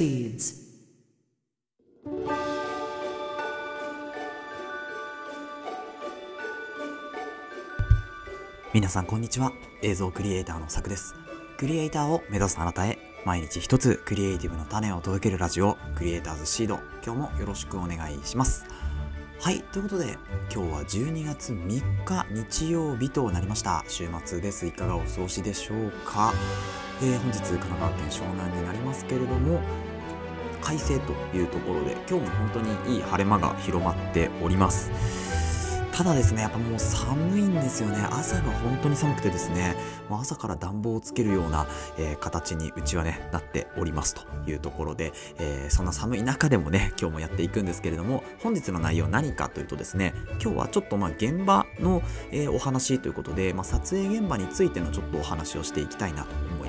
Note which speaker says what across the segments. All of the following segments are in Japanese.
Speaker 1: proceeds.
Speaker 2: 皆さんこんにちは映像クリエイターのさくです。クリエイターを目指すあなたへ毎日一つクリエイティブの種を届けるラジオクリエイターズシード今日もよろしくお願いします。はいということで今日は12月3日日曜日となりました。週末です。いかがお過ごしでしょうか、えー本日神奈川県湘南になりますけれども快晴というところで今日も本当にいい晴れ間が広まっております。ただですねやっぱもう寒いんですよね。朝が本当に寒くてですねもう朝から暖房をつけるような、えー形にうちはねなっておりますというところで、えーそんな寒い中でもね今日もやっていくんですけれども本日の内容何かというとですね今日はちょっとまあ現場の、えーお話ということで、まあ、撮影現場についてのちょっとお話をしていきたいなと思います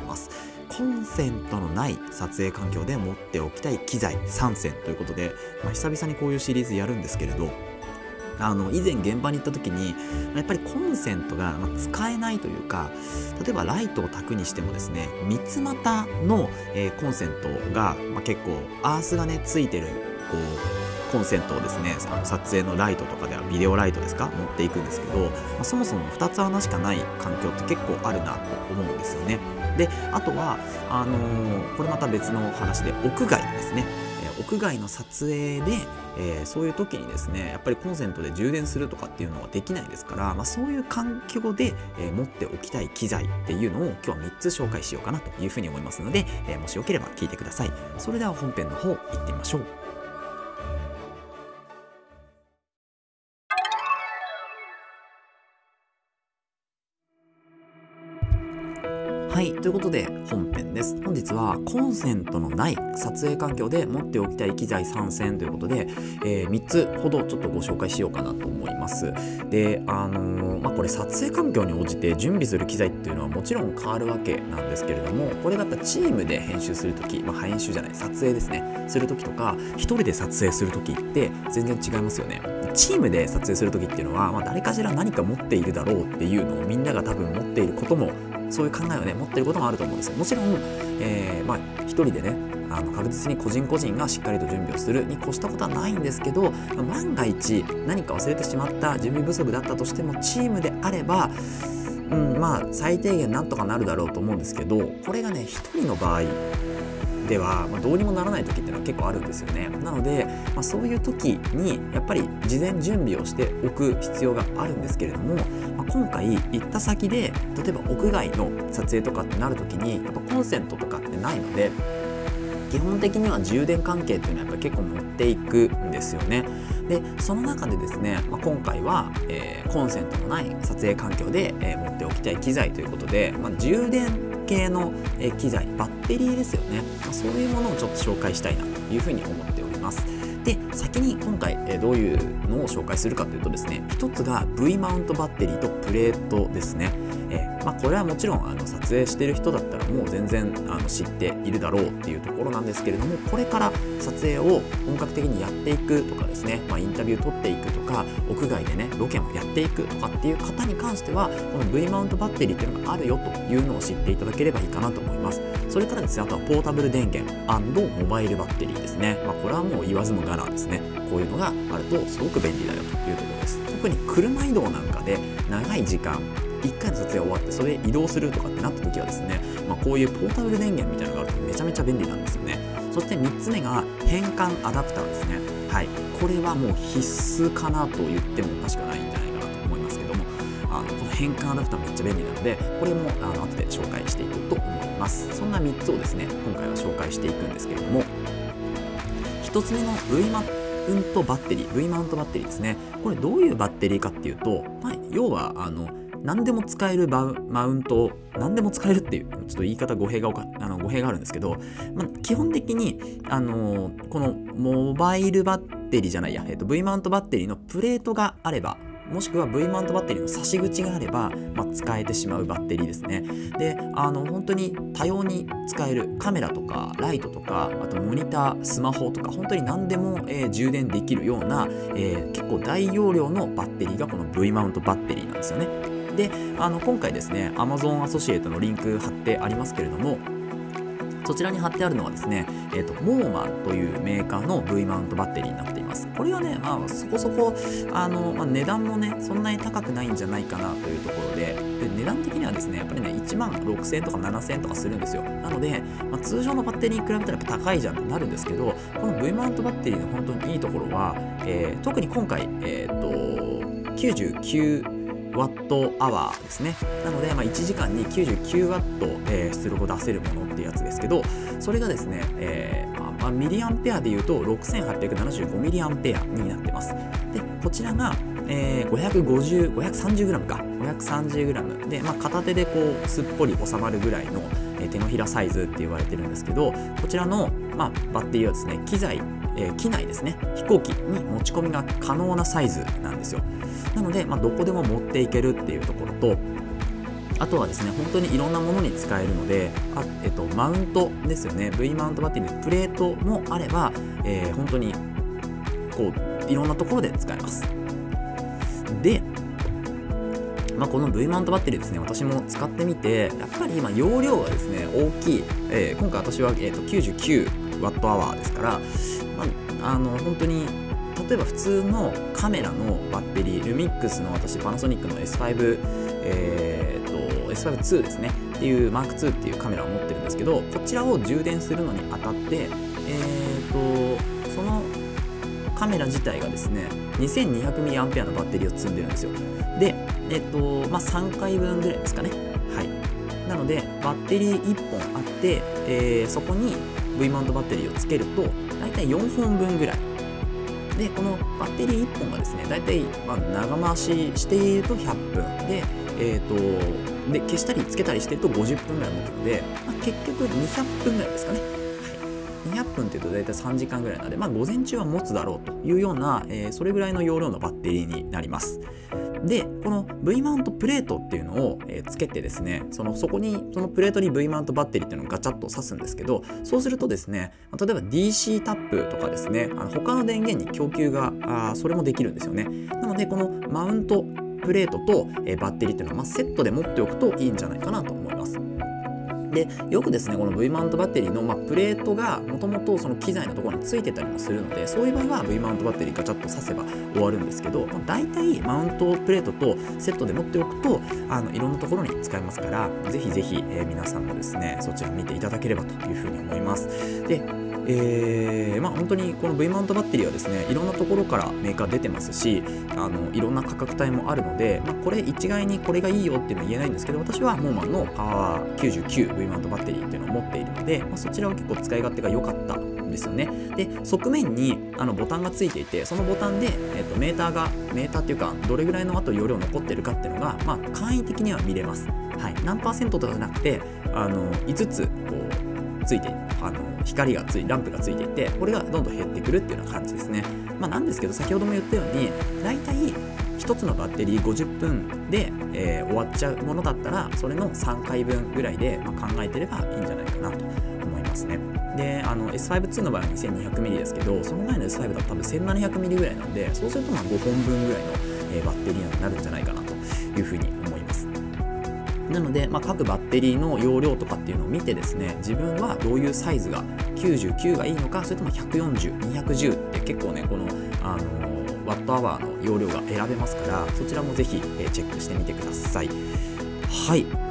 Speaker 2: コンセントのない撮影環境で持っておきたい機材3選ということで、まあ、久々にこういうシリーズやるんですけれどあの以前現場に行った時にやっぱりコンセントが使えないというか例えばライトを焚くにしてもですね三つ股の、えコンセントが、まあ、結構アースがねついてるこうコンセントをですねあの撮影のライトとかではビデオライトですか持っていくんですけど、まあ、そもそも2つ穴しかない環境って結構あるなと思うんですよね。であとはあのーこれまた別の話で屋外ですね。え屋外の撮影で、えーそういう時にですねやっぱりコンセントで充電するとかっていうのはできないですから、まあ、そういう環境で、え持っておきたい機材っていうのを今日は3つ紹介しようかなというふうに思いますので、えもしよければ聞いてくださいそれでは本編の方行ってみましょうはい、ということで本編です。本日はコンセントのない撮影環境で持っておきたい機材3選ということで、え3つほどちょっとご紹介しようかなと思います。で、あのーまあ、これ撮影環境に応じて準備する機材っていうのはもちろん変わるわけなんですけれども、これがやっぱチームで編集するとき、まあ、編集じゃない、撮影ですね、するときとか、一人で撮影するときって全然違いますよね。チームで撮影するときっていうのは、まあ、誰かしら何か持っているだろうっていうのをみんなが多分持っていることもそういう考えをね持ってることもあると思うんですよ。もちろん、えーまあ人でねあの確実に個人個人がしっかりと準備をするに越したことはないんですけど万が一何か忘れてしまった準備不足だったとしてもチームであればうんまあ最低限なんとかなるだろうと思うんですけどこれがね1人の場合では、まあ、どうにもならない時っていうのは結構あるんですよねなので、まあ、そういう時にやっぱり事前準備をしておく必要があるんですけれども、まあ、今回行った先で例えば屋外の撮影とかってなる時にやっぱコンセントとかってないので基本的には充電関係っていうのはやっぱり結構持っていくんですよね。でその中でですね、まあ、今回は、えーコンセントのない撮影環境で、えー持っておきたい機材ということで、まあ、充電系の、機材バッテリーですよね、ま、そういうものをちょっと紹介したいなというふうに思っております。で先に今回、どういうのを紹介するかというとですね1つが V マウントバッテリーとプレートですね。まあ、これはもちろんあの撮影してる人だったらもう全然あの知っているだろうっていうところなんですけれどもこれから撮影を本格的にやっていくとかですね、まあ、インタビュー撮っていくとか屋外でねロケもやっていくとかっていう方に関してはこの V マウントバッテリーっていうのがあるよというのを知っていただければいいかなと思います。それからですねあとはポータブル電源モバイルバッテリーですね、まあ、これはもう言わずもがなですね。こういうのがあるとすごく便利だよというところです。特に車移動なんかで長い時間1回の撮影終わってそれで移動するとかってなった時はですね、まあ、こういうポータブル電源みたいなのがあるとめちゃめちゃ便利なんですよね。そして3つ目が変換アダプターですね。はい。これはもう必須かなと言ってもおかしくないんじゃないかなと思いますけどもあのこの変換アダプターめっちゃ便利なのでこれもあの後で紹介していこうと思います。そんな3つをですね今回は紹介していくんですけれども1つ目の V マウントバッテリー V マウントバッテリーですね。これどういうバッテリーかっていうと、まあ、要はあの何でも使えるマウントを何でも使えるっていうちょっと言い方語弊があの語弊があるんですけど、まあ、基本的にあのこのモバイルバッテリーじゃないや、えっと V マウントバッテリーのプレートがあればもしくは V マウントバッテリーの差し口があれば、まあ、使えてしまうバッテリーですね。であの本当に多様に使えるカメラとかライトとかあとモニタースマホとか本当に何でも、えー充電できるような、えー結構大容量のバッテリーがこの V マウントバッテリーなんですよね。であの今回ですね Amazon アソシエイトのリンク貼ってありますけれどもそちらに貼ってあるのはですね、えーと、モーマンというメーカーの V マウントバッテリーになっています。これはね、まあ、そこそこあの、まあ、値段もね、そんなに高くないんじゃないかなというところで、で値段的にはですね、やっぱりね、1万6000円とか7000円とかするんですよ。なので、まあ、通常のバッテリーに比べたらやっぱ高いじゃんってなるんですけど、この V マウントバッテリーの本当にいいところは、えー、特に今回、えっ、ー、と、99ワットアワーですね。なので、まあ、1時間に99ワット、えー、出力を出せるものっていうやつですけどそれがですね、えーまあ、ミリアンペアでいうと6875ミリアンペアになってます。でこちらが、えー、550 530g か。530g で、まあ、片手でこうすっぽり収まるぐらいの、えー、手のひらサイズって言われてるんですけどこちらの、まあ、バッテリーはですね機材えー、機内ですね飛行機に持ち込みが可能なサイズなんですよ。なので、まあ、どこでも持っていけるっていうところとあとはですね本当にいろんなものに使えるのであ、えっと、マウントですよね V マウントバッテリーのプレートもあれば、えー、本当にこういろんなところで使えます。でまあ、この V マウントバッテリーですね私も使ってみてやっぱり今容量がですね大きい、えー、今回私は、えー、と99ワットアワーですからまあ、あの本当に例えば普通のカメラのバッテリールミックスの私パナソニックの S5 えー、と S52 ですね。っていう Mark2 っていうカメラを持ってるんですけどこちらを充電するのにあたってえー、とそのカメラ自体がですね 2200mAh のバッテリーを積んでるんですよ。でえっ、とまあ3回分ぐらいですかね。はい。なのでバッテリー1本あって、えー、そこに V マウントバッテリーをつけると大体4本分ぐらい。でこのバッテリー1本がですね大体、ま、長回ししていると100分。で,、えーと、で消したりつけたりしてると50分ぐらい持つので、まあ、結局200分ぐらいですかね。200分っていうと大体3時間ぐらいなので、まあ、午前中は持つだろうというような、えー、それぐらいの容量のバッテリーになります。でこの V マウントプレートっていうのを、え、つけてですねそのそこにそのプレートに V マウントバッテリーっていうのをガチャッと挿すんですけどそうするとですね例えば DC タップとかですねあの他の電源に供給があそれもできるんですよね。なのでこのマウントプレートと、え、バッテリーっていうのは、ま、セットで持っておくといいんじゃないかなと思います。でよくですねこの V マウントバッテリーの、まあ、プレートがもともとその機材のところについてたりもするのでそういう場合は V マウントバッテリーガチャッと挿せば終わるんですけど、まあ、大体マウントプレートとセットで持っておくとあのいろんなところに使えますからぜひぜひ、えー、皆さんもですねそちら見ていただければというふうに思います。でえー、まあ、本当にこの V マウントバッテリーはですねいろんなところからメーカー出てますしあのいろんな価格帯もあるので、まあ、これ一概にこれがいいよっていうのは言えないんですけど私はモーマンのパワー 99V マウントバッテリーっていうのを持っているので、まあ、そちらは結構使い勝手が良かったんですよね。で側面にあのボタンがついていてそのボタンで、えー、とメーターがメーターっていうかどれぐらいのあと容量残ってるかっていうのが、まあ、簡易的には見れます、はい、何パーセントとかじゃなくてあの5つこうついてあの光がついランプがついていてこれがどんどん減ってくるっていうような感じですね、まあ、なんですけど先ほども言ったように大体1つのバッテリー50分で、えー、終わっちゃうものだったらそれの3回分ぐらいで、まあ、考えてればいいんじゃないかなと思いますね。であの S5-2 の場合は 2200mAh ですけどその前の S5 だと多分 1700mAh ぐらいなのでそうするとまあ5本分ぐらいの、えー、バッテリーになるんじゃないかなというふうになので、まあ、各バッテリーの容量とかっていうのを見てですね自分はどういうサイズが99がいいのかそれとも140210って結構ねこの、あの、ワットアワーの容量が選べますからそちらもぜひ、えー、チェックしてみてください。はい。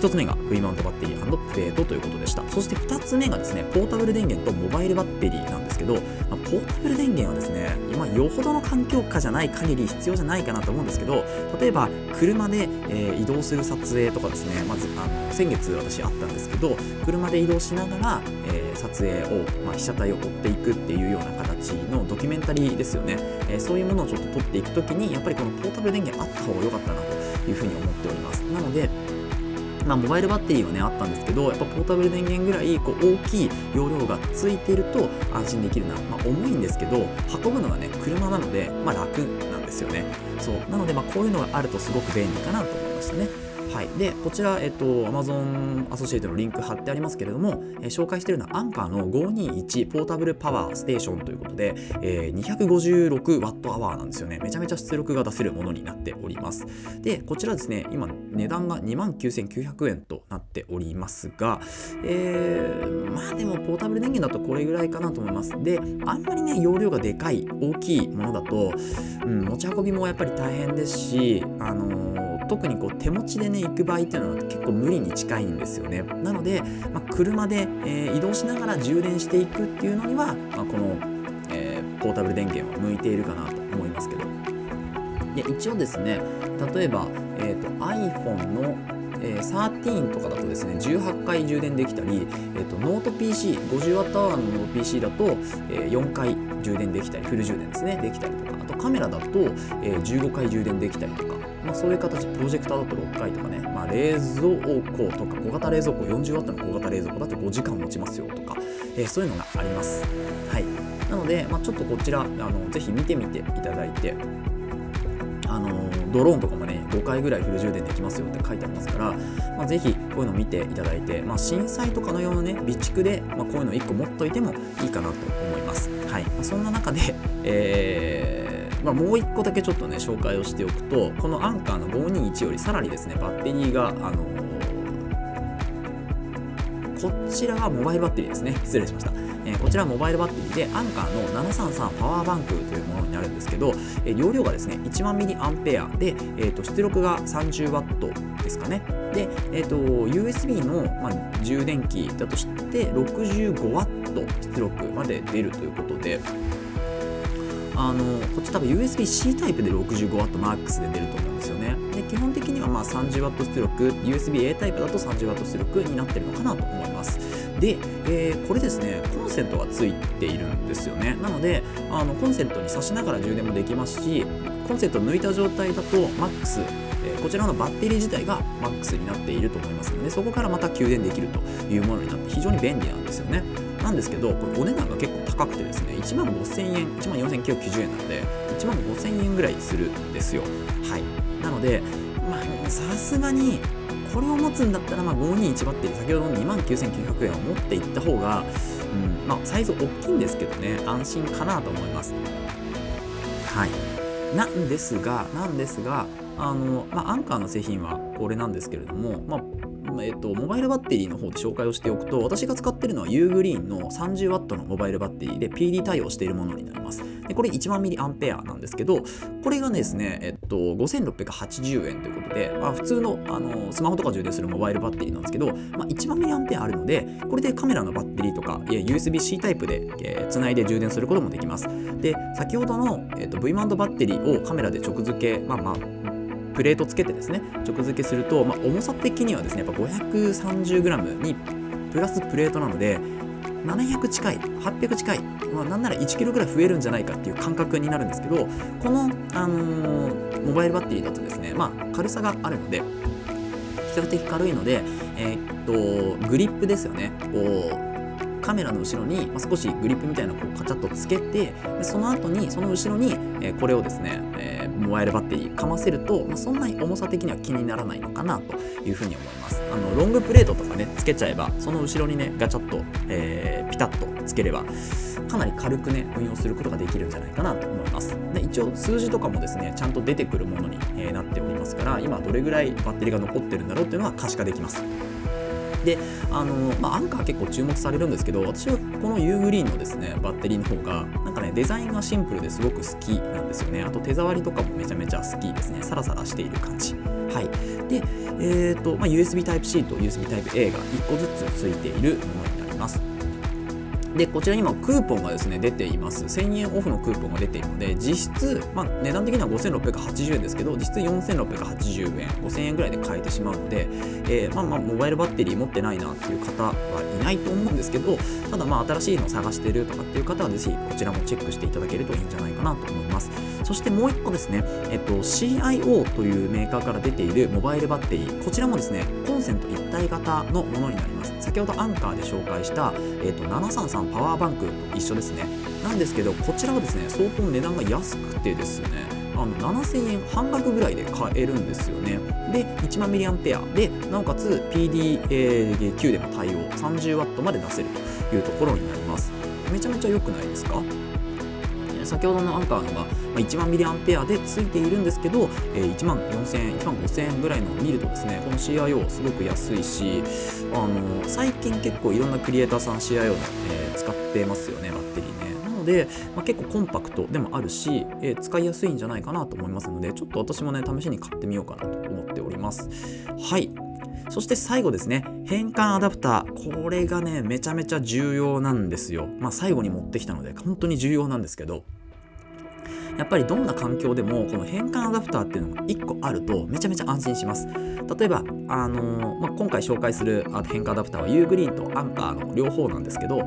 Speaker 2: 1つ目が V マウントバッテリープレートということでした。そして2つ目がですね、ポータブル電源とモバイルバッテリーなんですけど、まあ、ポータブル電源はですね、今よほどの環境下じゃない限り必要じゃないかなと思うんですけど、例えば車で、えー、移動する撮影とかですね、まずあの先月私あったんですけど、車で移動しながら、えー、撮影を、まあ、被写体を追っていくっていうような形のドキュメンタリーですよね、えー、そういうものをちょっと撮っていくときに、やっぱりこのポータブル電源あった方が良かったなというふうに思っております。なので、まあ、モバイルバッテリーはねあったんですけどやっぱポータブル電源ぐらいこう大きい容量がついていると安心できるな、まあ、重いんですけど運ぶのがね車なので、まあ、楽なんですよね。そう。なのでまこういうのがあるとすごく便利かなと思いましたね。はい、でこちら、えっと、Amazon アソシエイトのリンク貼ってありますけれども、えー、紹介しているのはアンカーの521ポータブルパワーステーションということで、えー、256ワットアワーなんですよね。めちゃめちゃ出力が出せるものになっております。でこちらですね今値段が29,900円となっておりますが、えー、まあでもポータブル電源だとこれぐらいかなと思います。であんまりね容量がでかい大きいものだと、うん、持ち運びもやっぱり大変ですしあのー特にこう手持ちでね行く場合っていうのは結構無理に近いんですよね。なので、まあ、車で、えー、移動しながら充電していくっていうのには、まあ、この、えー、ポータブル電源は向いているかなと思いますけど。で一応ですね例えば、えーと、iPhone のえー、13とかだとですね18回充電できたり、えーと、ノート PC50Wh のノート PC だと、えー、4回充電できたりフル充電ですねできたりとか。あとカメラだと、えー、15回充電できたりとか。まあ、そういう形プロジェクターだと6回とかね、まあ、冷蔵庫とか小型冷蔵庫 40W の小型冷蔵庫だと5時間持ちますよとか、えー、そういうのがあります。はい、なので、まあ、ちょっとこちらあのぜひ見てみていただいてあのドローンとかもね5回ぐらいフル充電できますよって書いてありますから、まあ、ぜひこういうのを見ていただいて、まあ、震災とかのようなね備蓄で、まあ、こういうの1個持っといてもいいかなと思います。はいまあ、そんな中で、えーまあ、もう1個だけちょっとね紹介をしておくとこのアンカーの521よりさらにですねバッテリーがあのー、こちらはモバイルバッテリーですね。失礼しました。えー、こちらはモバイルバッテリーでアンカーの733パワーバンクというものになるんですけど、えー、容量がですね1万ミリアンペアで、えーと、出力が30ワットですかね。で、えーと、USB の、まあ、充電器だとして65ワット出力まで出るということであのこっち多分 USB-C タイプで 65WMAX で出ると思うんですよね。で基本的にはま 30W 出力 USB-A タイプだと 30W 出力になってるのかなと思います。で、えー、これですねコンセントがついているんですよね。なのであのコンセントに挿しながら充電もできますしコンセント抜いた状態だと MAX こちらのバッテリー自体が MAX になっていると思いますのでそこからまた給電できるというものになって非常に便利なんですよね。なんですけどこれお値段が結構高くてですね1万5000円1万4990円なので1万5000円ぐらいするんですよ。はい。なのでまあさすがにこれを持つんだったらまあ521バッテリー先ほどの2万9900円を持っていった方が、うんまあ、サイズ大きいんですけどね安心かなと思います。はい。なんですがなんですがあの、まあ、アンカーの製品はこれなんですけれども、まあ、えっと、モバイルバッテリーの方で紹介をしておくと、私が使ってるのは U グリーンの 30W のモバイルバッテリーで PD 対応しているものになります。でこれ1万ミリアンペアなんですけど、これがですね、えっと、5680円ということで、まあ、普通のあのスマホとか充電するモバイルバッテリーなんですけど、まあ、1万ミリアンペアあるので、これでカメラのバッテリーとか、USB-C タイプで、えー、つないで充電することもできます。で、先ほどの、えっと、V マウンドバッテリーをカメラで直付け、まあまあ、プレートつけてですね直付けすると、まあ、重さ的にはですねやっぱ 530g にプラスプレートなので700近い800近い、まあ、なんなら 1kg ぐらい増えるんじゃないかっていう感覚になるんですけどこの、あのー、モバイルバッテリーだとですね、まあ、軽さがあるので比較的軽いので、えー、っとグリップですよね。こうカメラの後ろに、まあ、少しグリップみたいなのをカチャッとつけてでその後にその後ろに、え、これをですね、えー、モバイルバッテリーかませると、まあ、そんなに重さ的には気にならないのかなというふうに思います。あのロングプレートとかねつけちゃえばその後ろにねガチャッと、えー、ピタッとつければかなり軽くね運用することができるんじゃないかなと思います。で一応数字とかもですねちゃんと出てくるものに、えなっておりますから今どれぐらいバッテリーが残ってるんだろうっていうのは可視化できます。であの、まあ、アンカー結構注目されるんですけど私はこの U グリーンのですねバッテリーの方がなんかねデザインがシンプルですごく好きなんですよね。あと手触りとかもめちゃめちゃ好きですね。サラサラしている感じ。はい。でえーと、まあ、USB タイプ C と USB タイプ A が1個ずつついているものになります。で、こちらに今クーポンがですね、出ています。1000円オフのクーポンが出ているので、実質、まあ、値段的には5680円ですけど、実質4680円、5000円ぐらいで買えてしまうので、えー、まあまあ、モバイルバッテリー持ってないなっていう方はいないと思うんですけど、ただまあ、新しいのを探してるとかっていう方は、ぜひこちらもチェックしていただけるといいんじゃないかなと思います。そしてもう一個ですね、えっと、CIO というメーカーから出ているモバイルバッテリー、こちらもですね、コンセント一体型のものになります。先ほどアンカーで紹介した、えっと、733パワーバンクと一緒ですね。なんですけど、こちらはですね、相当値段が安くてですね、あの7000円半額ぐらいで買えるんですよねで1万ミリアンペアでなおかつ PDQ でも対応 30W まで出せるというところになりますめちゃめちゃ良くないですか？先ほどのアンカーのが1万ミリアンペアでついているんですけど1万4000円1万5000円ぐらいのを見るとですねこの CIO すごく安いしあの最近結構いろんなクリエイターさん CIO の、えー、使ってますよねバッテリーねなので、まあ、結構コンパクトでもあるし、えー、使いやすいんじゃないかなと思いますのでちょっと私もね試しに買ってみようかなと思っておりますはいそして最後ですね、変換アダプター。これがね、めちゃめちゃ重要なんですよ。まあ最後に持ってきたので、本当に重要なんですけど、やっぱりどんな環境でもこの変換アダプターっていうのが1個あるとめちゃめちゃ安心します。例えば、あのー、まあ、今回紹介する変換アダプターは U グリーンとアンカーの両方なんですけど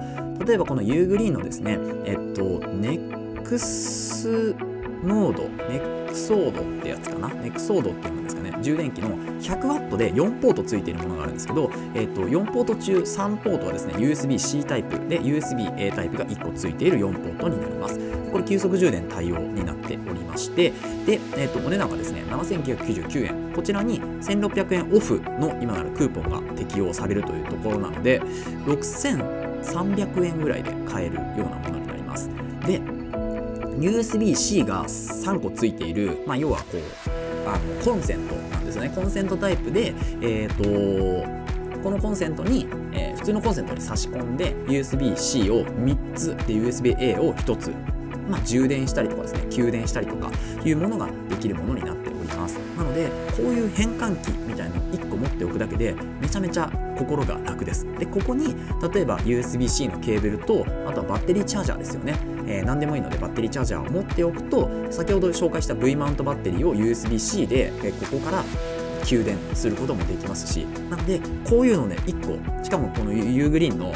Speaker 2: 例えばこの U グリーンのですねえっと NEX ノード NEX ソードってやつかな？NEX ソードっていうんですかね？充電器の 100W で4ポートついているものがあるんですけど、えー、と4ポート中3ポートはですね USB-C タイプで USB-A タイプが1個ついている4ポートになります。これ急速充電対応になっておりましてで、えー、とお値段がですね7999円。こちらに1600円オフの今なるクーポンが適用されるというところなので6300円ぐらいで買えるようなものになります。で USB-C が3個ついている、まあ、要はこうあのコンセントなんですね。コンセントタイプで、えーと、このコンセントに、えー、普通のコンセントに差し込んで USB-C を3つで USB-A を1つ、まあ、充電したりとかですね給電したりとかいうものができるものになっております。なのでこういう変換器みたいなの1個持っておくだけでめちゃめちゃ心が楽です。でここに例えば USB-C のケーブルとあとはバッテリーチャージャーですよね。えー、何でもいいのでバッテリーチャージャーを持っておくと先ほど紹介した V マウントバッテリーを USB-C で、えー、ここから給電することもできますし。なのでこういうのね1個しかもこの U グリーンの、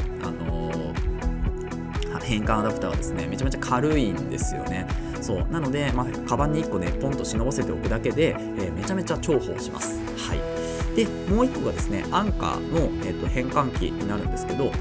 Speaker 2: 変換アダプターはですねめちゃめちゃ軽いんですよね。そう。なので、まあ、カバンに1個ねポンと忍ばせておくだけで、えー、めちゃめちゃ重宝します。はい。でもう1個がですねアンカーの、えーと変換器になるんですけど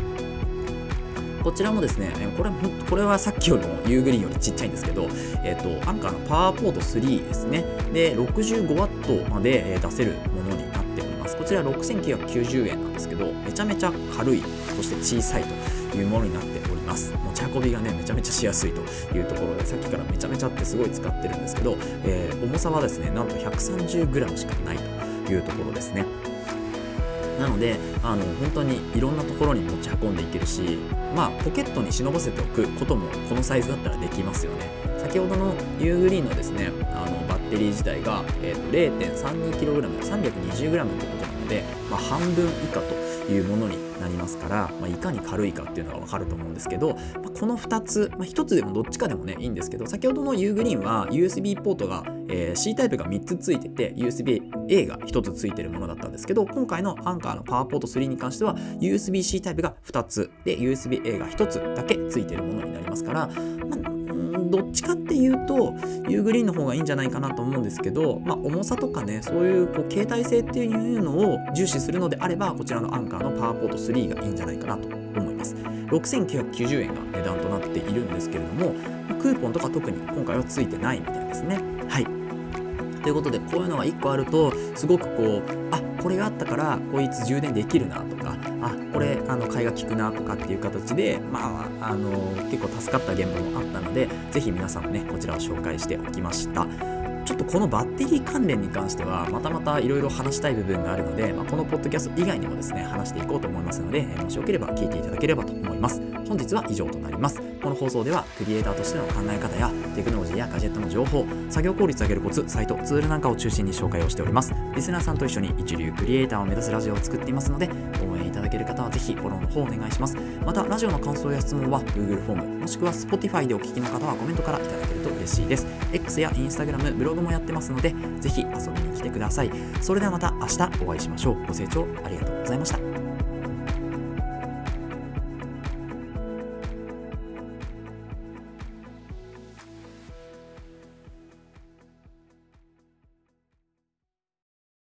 Speaker 2: こちらもですね、これこれはさっきよりも U グリーンよりちっちゃいんですけど、えっ、ー、と、アンカーのパワーポート3ですね。で、65W まで出せるものになっております。こちら6990円なんですけど、めちゃめちゃ軽い、そして小さいというものになってます。持ち運びがね、めちゃめちゃしやすいというところで、さっきからめちゃめちゃってすごい使ってるんですけど、えー、重さはですね、なんと 130g しかないというところですね。なのであの本当にいろんなところに持ち運んでいけるしまあポケットに忍ばせておくこともこのサイズだったらできますよね先ほどの U グリーンのですねあのバッテリー自体が、えー、0.32kg320g ということなので、まあ、半分以下というものになりますから、まあ、いかに軽いかっていうのが分かると思うんですけど、まあ、この2つ、まあ、1つでもどっちかでもねいいんですけど先ほどの U グリーンは USB ポートが、えー、C タイプが3つついてて USB-A が1つついてるものだったんですけど今回のアンカーのパワーポート3に関しては USB-C タイプが2つで USB-A が1つだけついてるものになりますから、まあどっちかっていうとユーグリーンの方がいいんじゃないかなと思うんですけど、まあ、重さとかねそういうこう携帯性っていうのを重視するのであればこちらのアンカーのパワーポート3がいいんじゃないかなと思います。6990円が値段となっているんですけれどもクーポンとか特に今回はついてないみたいですね。はい。ということでこういうのが1個あるとすごくこうあこれがあったからこいつ充電できるなとかこれあの買いが利くなとかっていう形でまああの結構助かった現場もあったので是非皆さんもねこちらを紹介しておきました。ちょっとこのバッテリー関連に関してはまたまたいろいろ話したい部分があるので、まあ、このポッドキャスト以外にもですね話していこうと思いますので、もしよければ聞いていただければと思います本日は以上となりますこの放送ではクリエイターとしての考え方やテクノロジーやガジェットの情報作業効率を上げるコツサイトツールなんかを中心に紹介をしております。リスナーさんと一緒に一流クリエイターを目指すラジオを作っていますので応援いただける方はぜひフォローの方お願いします。またラジオの感想や質問は Google フォームもしくは Spotify でお聞きの方はコメントからいただけると嬉しいです。X や Instagram ブログもやってますのでぜひ遊びに来てください。それではまた明日お会いしましょう。ご清聴ありがとうございました。